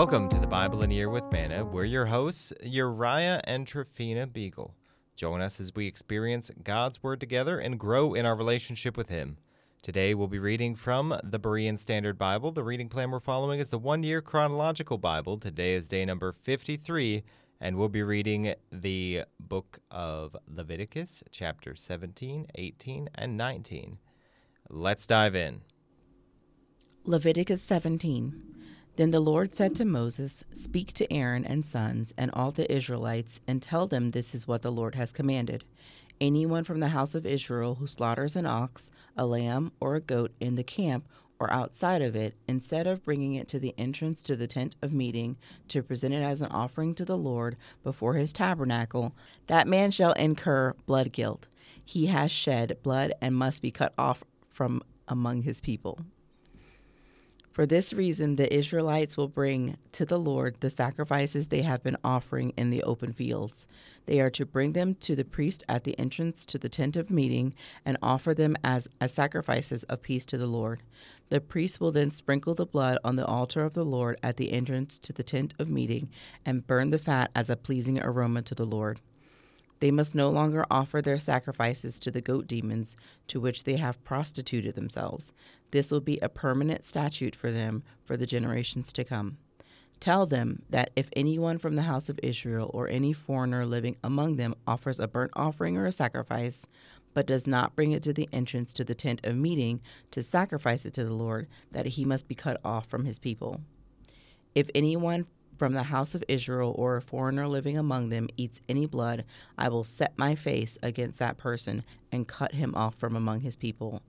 Welcome to the Bible in a Year with Manna. We're your hosts, Uriah and Trifina Beagle. Join us as we experience God's Word together and grow in our relationship with Him. Today we'll be reading from the Berean Standard Bible. The reading plan we're following is the one year chronological Bible. Today is day number 53, and we'll be reading the book of Leviticus, chapter 17, 18, and 19. Let's dive in. Leviticus 17. Then the Lord said to Moses, Speak to Aaron and sons and all the Israelites, and tell them this is what the Lord has commanded. Anyone from the house of Israel who slaughters an ox, a lamb, or a goat in the camp or outside of it, instead of bringing it to the entrance to the tent of meeting to present it as an offering to the Lord before his tabernacle, that man shall incur blood guilt. He has shed blood and must be cut off from among his people. For this reason, the Israelites will bring to the Lord the sacrifices they have been offering in the open fields. They are to bring them to the priest at the entrance to the tent of meeting and offer them as, as sacrifices of peace to the Lord. The priest will then sprinkle the blood on the altar of the Lord at the entrance to the tent of meeting and burn the fat as a pleasing aroma to the Lord. They must no longer offer their sacrifices to the goat demons to which they have prostituted themselves. This will be a permanent statute for them for the generations to come. Tell them that if anyone from the house of Israel or any foreigner living among them offers a burnt offering or a sacrifice, but does not bring it to the entrance to the tent of meeting to sacrifice it to the Lord, that he must be cut off from his people. If anyone from the house of Israel or a foreigner living among them eats any blood, I will set my face against that person and cut him off from among his people.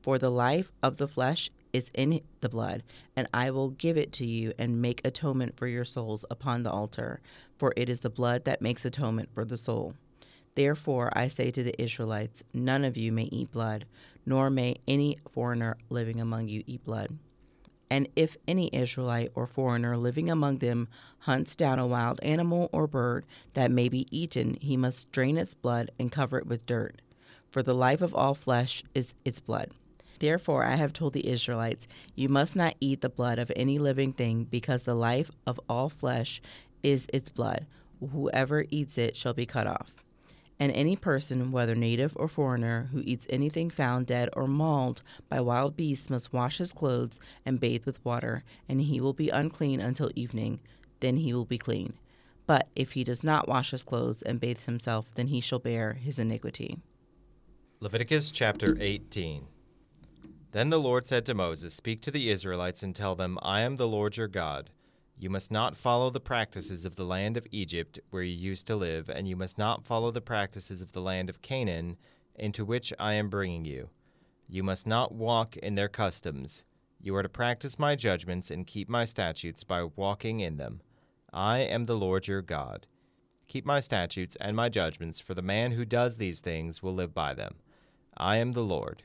For the life of the flesh is in the blood, and I will give it to you and make atonement for your souls upon the altar, for it is the blood that makes atonement for the soul. Therefore I say to the Israelites, none of you may eat blood, nor may any foreigner living among you eat blood. And if any Israelite or foreigner living among them hunts down a wild animal or bird that may be eaten, he must drain its blood and cover it with dirt. For the life of all flesh is its blood. Therefore, I have told the Israelites, You must not eat the blood of any living thing, because the life of all flesh is its blood. Whoever eats it shall be cut off. And any person, whether native or foreigner, who eats anything found dead or mauled by wild beasts must wash his clothes and bathe with water, and he will be unclean until evening. Then he will be clean. But if he does not wash his clothes and bathe himself, then he shall bear his iniquity. Leviticus chapter 18. Then the Lord said to Moses, Speak to the Israelites and tell them, I am the Lord your God. You must not follow the practices of the land of Egypt, where you used to live, and you must not follow the practices of the land of Canaan, into which I am bringing you. You must not walk in their customs. You are to practice my judgments and keep my statutes by walking in them. I am the Lord your God. Keep my statutes and my judgments, for the man who does these things will live by them. I am the Lord.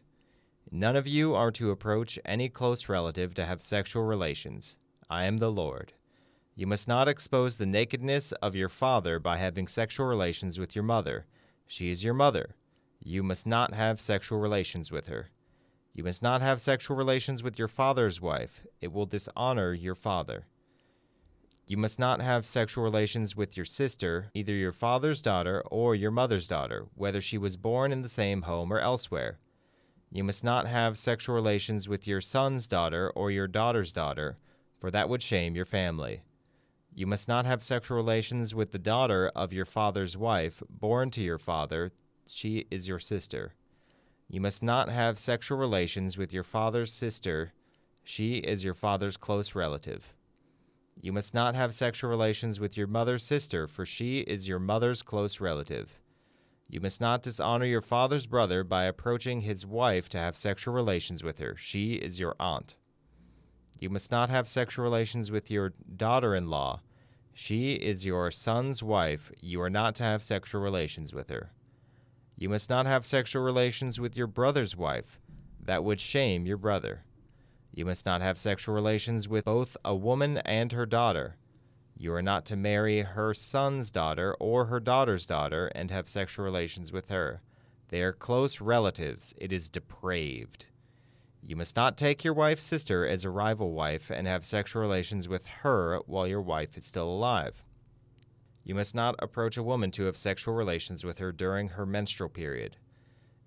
None of you are to approach any close relative to have sexual relations. I am the Lord. You must not expose the nakedness of your father by having sexual relations with your mother. She is your mother. You must not have sexual relations with her. You must not have sexual relations with your father's wife. It will dishonor your father. You must not have sexual relations with your sister, either your father's daughter or your mother's daughter, whether she was born in the same home or elsewhere. You must not have sexual relations with your son's daughter or your daughter's daughter, for that would shame your family. You must not have sexual relations with the daughter of your father's wife, born to your father. She is your sister. You must not have sexual relations with your father's sister. She is your father's close relative. You must not have sexual relations with your mother's sister, for she is your mother's close relative. You must not dishonor your father's brother by approaching his wife to have sexual relations with her. She is your aunt. You must not have sexual relations with your daughter in law. She is your son's wife. You are not to have sexual relations with her. You must not have sexual relations with your brother's wife. That would shame your brother. You must not have sexual relations with both a woman and her daughter. You are not to marry her son's daughter or her daughter's daughter and have sexual relations with her. They are close relatives. It is depraved. You must not take your wife's sister as a rival wife and have sexual relations with her while your wife is still alive. You must not approach a woman to have sexual relations with her during her menstrual period.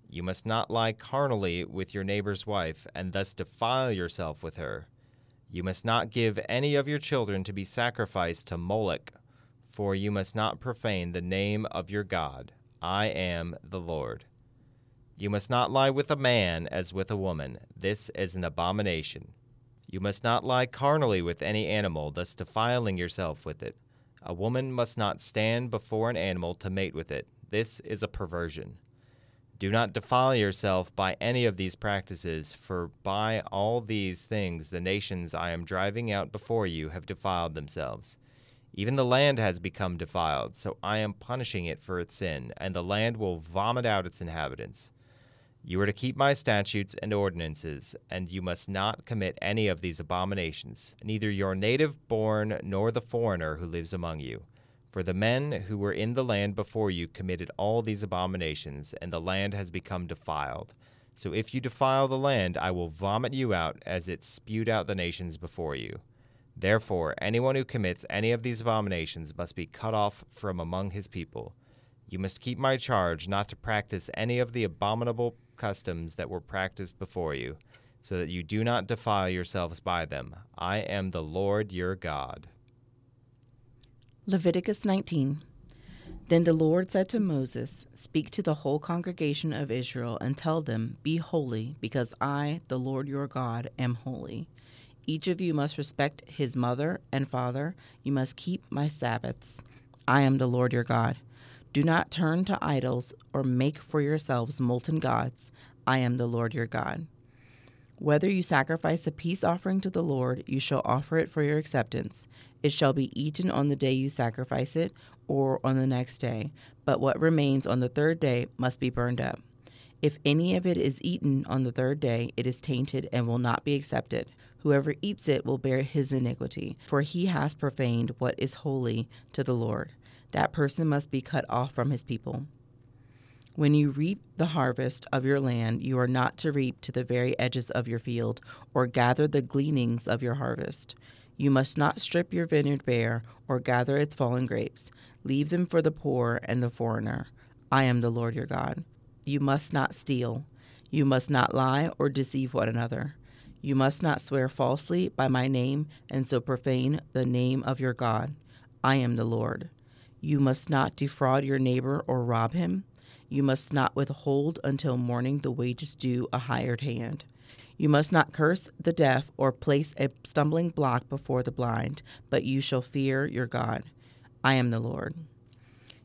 You must not lie carnally with your neighbor's wife and thus defile yourself with her. You must not give any of your children to be sacrificed to Moloch, for you must not profane the name of your God. I am the Lord. You must not lie with a man as with a woman. This is an abomination. You must not lie carnally with any animal, thus defiling yourself with it. A woman must not stand before an animal to mate with it. This is a perversion. Do not defile yourself by any of these practices, for by all these things the nations I am driving out before you have defiled themselves. Even the land has become defiled, so I am punishing it for its sin, and the land will vomit out its inhabitants. You are to keep my statutes and ordinances, and you must not commit any of these abominations, neither your native born nor the foreigner who lives among you. For the men who were in the land before you committed all these abominations, and the land has become defiled. So if you defile the land, I will vomit you out as it spewed out the nations before you. Therefore, anyone who commits any of these abominations must be cut off from among his people. You must keep my charge not to practice any of the abominable customs that were practiced before you, so that you do not defile yourselves by them. I am the Lord your God. Leviticus 19. Then the Lord said to Moses, Speak to the whole congregation of Israel and tell them, Be holy, because I, the Lord your God, am holy. Each of you must respect his mother and father. You must keep my Sabbaths. I am the Lord your God. Do not turn to idols or make for yourselves molten gods. I am the Lord your God. Whether you sacrifice a peace offering to the Lord, you shall offer it for your acceptance. It shall be eaten on the day you sacrifice it, or on the next day, but what remains on the third day must be burned up. If any of it is eaten on the third day, it is tainted and will not be accepted. Whoever eats it will bear his iniquity, for he has profaned what is holy to the Lord that person must be cut off from his people. When you reap the harvest of your land, you are not to reap to the very edges of your field, or gather the gleanings of your harvest. You must not strip your vineyard bare, or gather its fallen grapes. Leave them for the poor and the foreigner. I am the Lord your God. You must not steal. You must not lie or deceive one another. You must not swear falsely by my name and so profane the name of your God. I am the Lord. You must not defraud your neighbor or rob him. You must not withhold until morning the wages due a hired hand. You must not curse the deaf or place a stumbling block before the blind, but you shall fear your God. I am the Lord.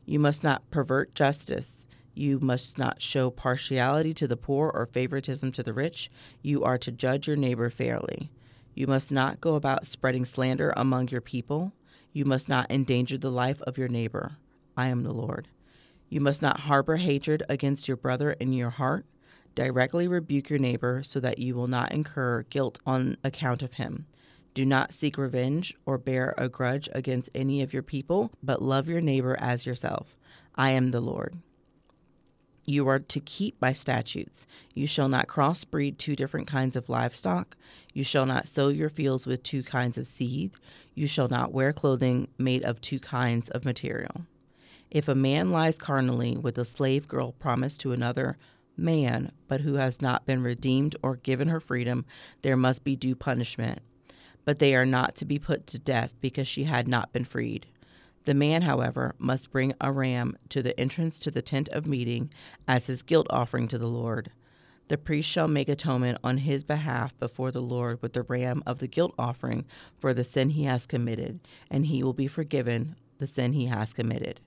You must not pervert justice. You must not show partiality to the poor or favoritism to the rich. You are to judge your neighbor fairly. You must not go about spreading slander among your people. You must not endanger the life of your neighbor. I am the Lord. You must not harbor hatred against your brother in your heart. Directly rebuke your neighbor so that you will not incur guilt on account of him. Do not seek revenge or bear a grudge against any of your people, but love your neighbor as yourself. I am the Lord. You are to keep by statutes. You shall not crossbreed two different kinds of livestock. You shall not sow your fields with two kinds of seed. You shall not wear clothing made of two kinds of material. If a man lies carnally with a slave girl promised to another man, but who has not been redeemed or given her freedom, there must be due punishment. But they are not to be put to death because she had not been freed. The man, however, must bring a ram to the entrance to the tent of meeting as his guilt offering to the Lord. The priest shall make atonement on his behalf before the Lord with the ram of the guilt offering for the sin he has committed, and he will be forgiven the sin he has committed.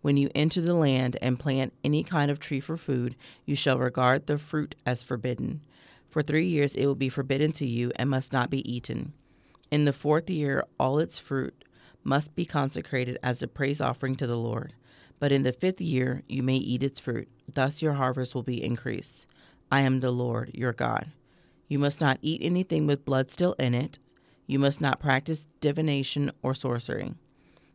When you enter the land and plant any kind of tree for food, you shall regard the fruit as forbidden. For three years it will be forbidden to you and must not be eaten. In the fourth year, all its fruit must be consecrated as a praise offering to the Lord. But in the fifth year you may eat its fruit. Thus your harvest will be increased. I am the Lord your God. You must not eat anything with blood still in it. You must not practice divination or sorcery.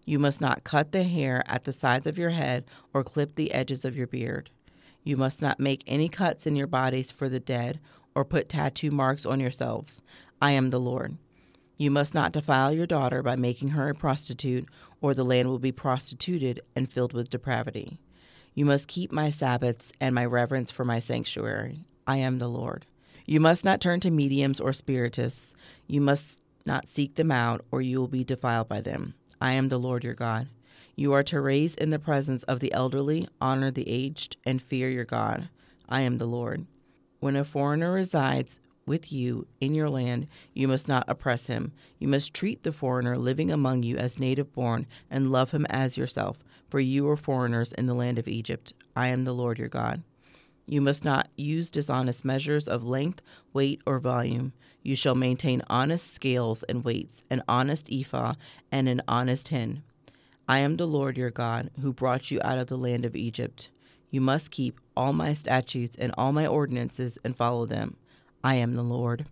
You must not cut the hair at the sides of your head or clip the edges of your beard. You must not make any cuts in your bodies for the dead or put tattoo marks on yourselves. I am the Lord. You must not defile your daughter by making her a prostitute, or the land will be prostituted and filled with depravity. You must keep my Sabbaths and my reverence for my sanctuary. I am the Lord. You must not turn to mediums or spiritists. You must not seek them out, or you will be defiled by them. I am the Lord your God. You are to raise in the presence of the elderly, honor the aged, and fear your God. I am the Lord. When a foreigner resides with you in your land, you must not oppress him. You must treat the foreigner living among you as native born and love him as yourself, for you are foreigners in the land of Egypt. I am the Lord your God. You must not use dishonest measures of length, weight, or volume. You shall maintain honest scales and weights, an honest ephah, and an honest hin. I am the Lord your God, who brought you out of the land of Egypt. You must keep all my statutes and all my ordinances and follow them. I am the Lord.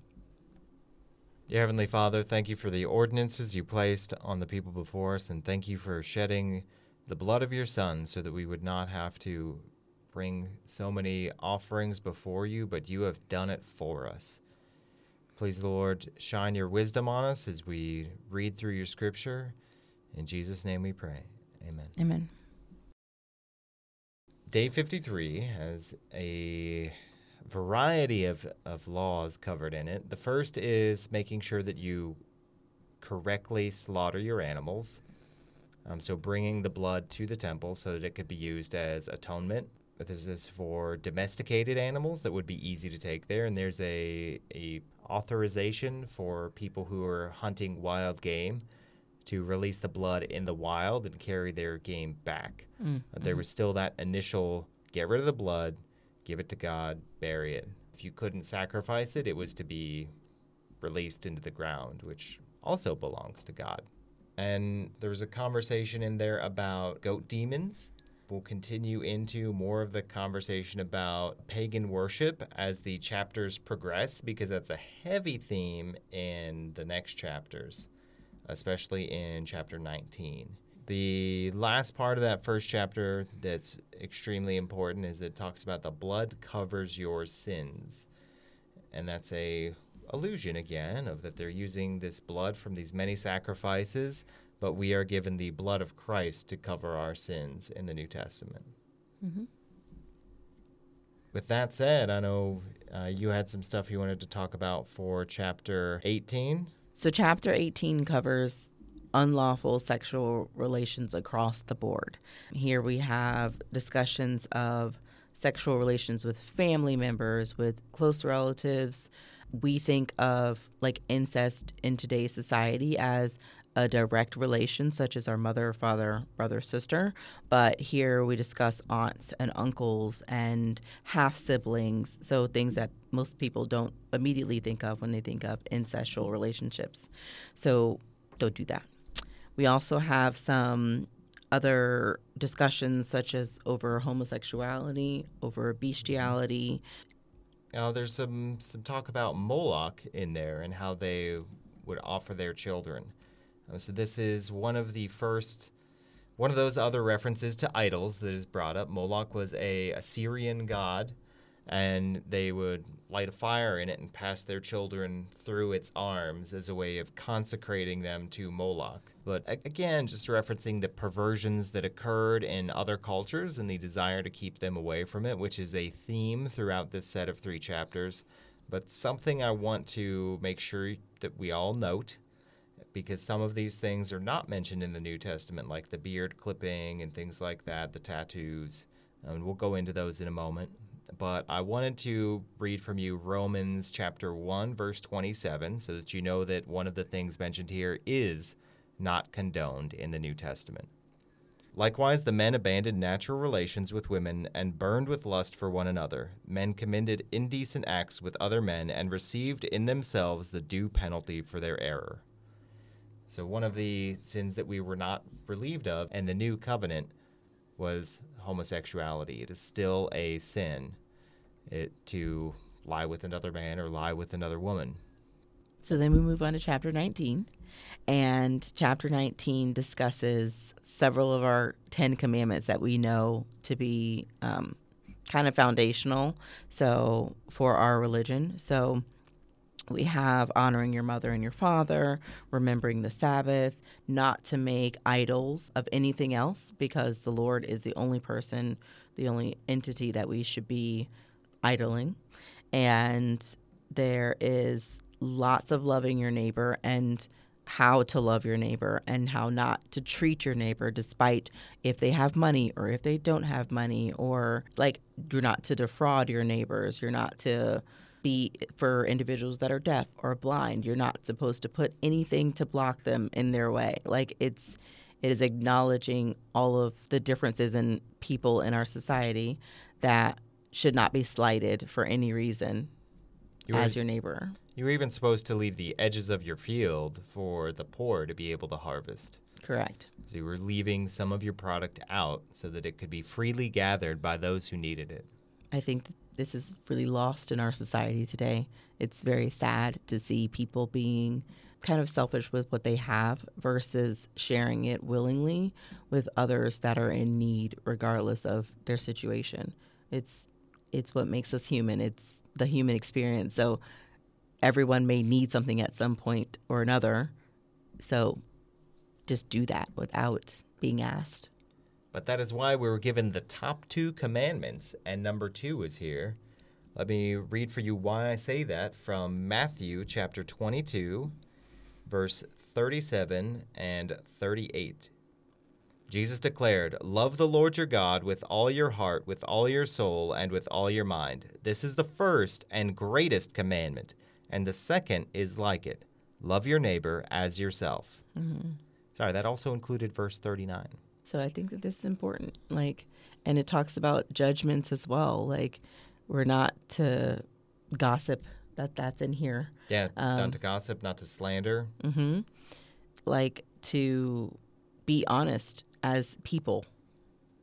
Dear Heavenly Father, thank you for the ordinances you placed on the people before us, and thank you for shedding the blood of your Son so that we would not have to bring so many offerings before you, but you have done it for us. Please, Lord, shine your wisdom on us as we read through your scripture. In Jesus' name we pray. Amen. Amen. Day 53 has a variety of, of laws covered in it. The first is making sure that you correctly slaughter your animals. Um, so, bringing the blood to the temple so that it could be used as atonement this is for domesticated animals that would be easy to take there, and there's a a authorization for people who are hunting wild game to release the blood in the wild and carry their game back. Uh, there was still that initial get rid of the blood, give it to God, bury it. If you couldn't sacrifice it, it was to be released into the ground, which also belongs to God. And there was a conversation in there about goat demons We'll continue into more of the conversation about pagan worship as the chapters progress because that's a heavy theme in the next chapters, especially in chapter 19. The last part of that first chapter that's extremely important is it talks about the blood covers your sins. And that's a illusion again of that they're using this blood from these many sacrifices but we are given the blood of Christ to cover our sins in the New Testament. Mm-hmm. With that said, I know uh, you had some stuff you wanted to talk about for chapter 18. So, chapter 18 covers unlawful sexual relations across the board. Here we have discussions of sexual relations with family members, with close relatives. We think of like incest in today's society as a direct relation, such as our mother, father, brother, sister. But here we discuss aunts and uncles and half siblings. So things that most people don't immediately think of when they think of incestual relationships. So don't do that. We also have some other discussions, such as over homosexuality, over bestiality. Now, there's some, some talk about Moloch in there and how they would offer their children. Uh, so this is one of the first, one of those other references to idols that is brought up. Moloch was a Assyrian god, and they would light a fire in it and pass their children through its arms as a way of consecrating them to Moloch. But again, just referencing the perversions that occurred in other cultures and the desire to keep them away from it, which is a theme throughout this set of three chapters. But something I want to make sure that we all note because some of these things are not mentioned in the New Testament, like the beard clipping and things like that, the tattoos. And we'll go into those in a moment. But I wanted to read from you Romans chapter 1, verse 27, so that you know that one of the things mentioned here is not condoned in the New Testament. Likewise, the men abandoned natural relations with women and burned with lust for one another. Men committed indecent acts with other men and received in themselves the due penalty for their error. So, one of the sins that we were not relieved of in the new covenant was homosexuality. It is still a sin it, to lie with another man or lie with another woman. So then we move on to chapter 19. And chapter 19 discusses several of our 10 commandments that we know to be um, kind of foundational. So for our religion, so we have honoring your mother and your father, remembering the Sabbath, not to make idols of anything else, because the Lord is the only person, the only entity that we should be idling. And there is lots of loving your neighbor and how to love your neighbor and how not to treat your neighbor despite if they have money or if they don't have money or like you're not to defraud your neighbors you're not to be for individuals that are deaf or blind you're not supposed to put anything to block them in their way like it's it is acknowledging all of the differences in people in our society that should not be slighted for any reason You as your neighbor You're even supposed to leave the edges of your field for the poor to be able to harvest. correct So you were leaving some of your product out so that it could be freely gathered by those who needed it. I think this is really lost in our society today. It's very sad to see people being kind of selfish with what they have versus sharing it willingly with others that are in need regardless of their situation. It's it's what makes us human. It's the human experience. So everyone may need something at some point or another. So just do that without being asked. But that is why we were given the top two commandments, and number two is here. Let me read for you why I say that from Matthew chapter 22, verse 37 and 38. Jesus declared, Love the Lord your God with all your heart, with all your soul, and with all your mind. This is the first and greatest commandment, and the second is like it love your neighbor as yourself. Mm-hmm. Sorry, that also included verse 39. So I think that this is important. Like, and it talks about judgments as well. Like, we're not to gossip. That that's in here. Yeah, not Um, to gossip, not to slander. Mm-hmm. Like to be honest as people.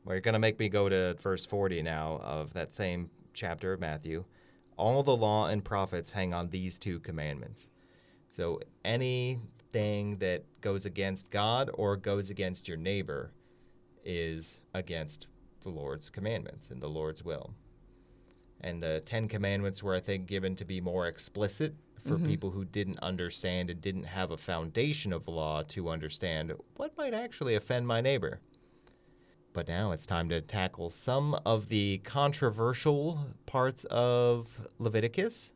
Well, you're going to make me go to verse 40 now of that same chapter of Matthew. All the law and prophets hang on these two commandments. So anything that goes against God or goes against your neighbor is against the Lord's commandments and the Lord's will. And the Ten Commandments were, I think, given to be more explicit for mm-hmm. people who didn't understand and didn't have a foundation of law to understand what might actually offend my neighbor. But now it's time to tackle some of the controversial parts of Leviticus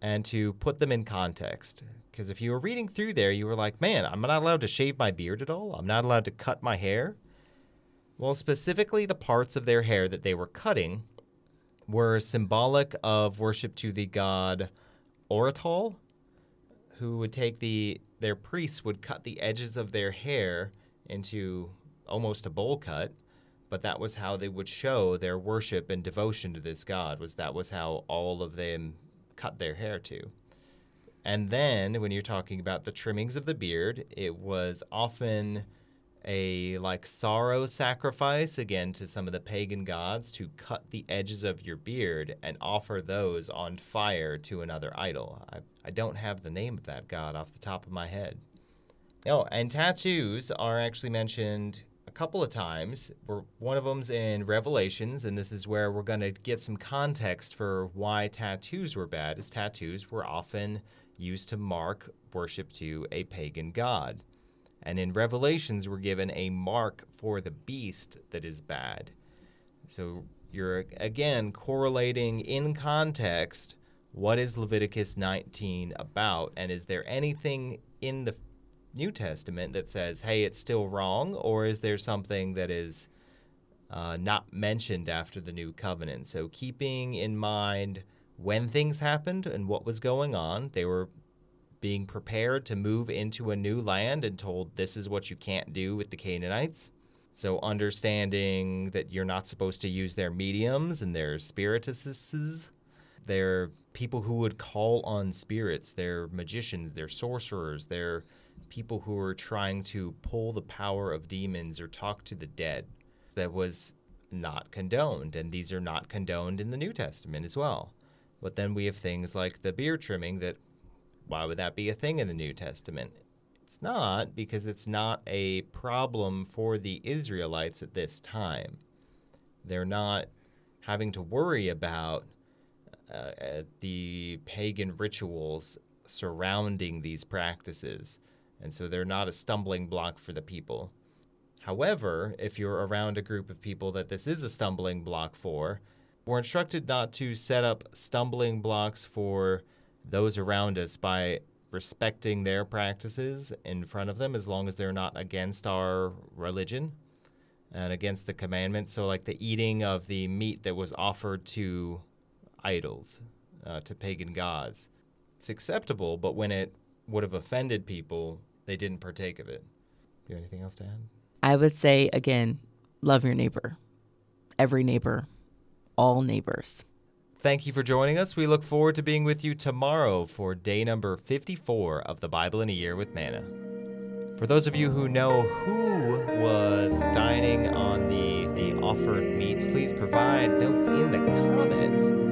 and to put them in context. Because if you were reading through there, you were like, man, I'm not allowed to shave my beard at all. I'm not allowed to cut my hair. Well, specifically, the parts of their hair that they were cutting were symbolic of worship to the god Orotalt, who would take the their priests would cut the edges of their hair into almost a bowl cut, but that was how they would show their worship and devotion to this god. Was that was how all of them cut their hair to. And then when you're talking about the trimmings of the beard, it was often a like sorrow sacrifice again to some of the pagan gods to cut the edges of your beard and offer those on fire to another idol. I, I don't have the name of that god off the top of my head. Oh, and tattoos are actually mentioned couple of times. We're, one of them's in Revelations, and this is where we're going to get some context for why tattoos were bad, as tattoos were often used to mark worship to a pagan god. And in Revelations, we're given a mark for the beast that is bad. So you're again correlating in context what is Leviticus 19 about, and is there anything in the New Testament that says, hey, it's still wrong, or is there something that is uh, not mentioned after the New Covenant? So keeping in mind when things happened and what was going on, they were being prepared to move into a new land and told this is what you can't do with the Canaanites. So understanding that you're not supposed to use their mediums and their spirituses, they're people who would call on spirits, they're magicians, they're sorcerers, they're people who are trying to pull the power of demons or talk to the dead. That was not condoned, and these are not condoned in the New Testament as well. But then we have things like the beard trimming that why would that be a thing in the New Testament? It's not because it's not a problem for the Israelites at this time. They're not having to worry about uh, uh, the pagan rituals surrounding these practices. And so they're not a stumbling block for the people. However, if you're around a group of people that this is a stumbling block for, we're instructed not to set up stumbling blocks for those around us by respecting their practices in front of them as long as they're not against our religion and against the commandments. So, like the eating of the meat that was offered to idols, uh, to pagan gods. It's acceptable, but when it would have offended people, they didn't partake of it. Do you have anything else to add? I would say again, love your neighbor, every neighbor, all neighbors. Thank you for joining us. We look forward to being with you tomorrow for day number 54 of the Bible in a Year with Manna. For those of you who know who was dining on the, the offered meats, please provide notes in the comments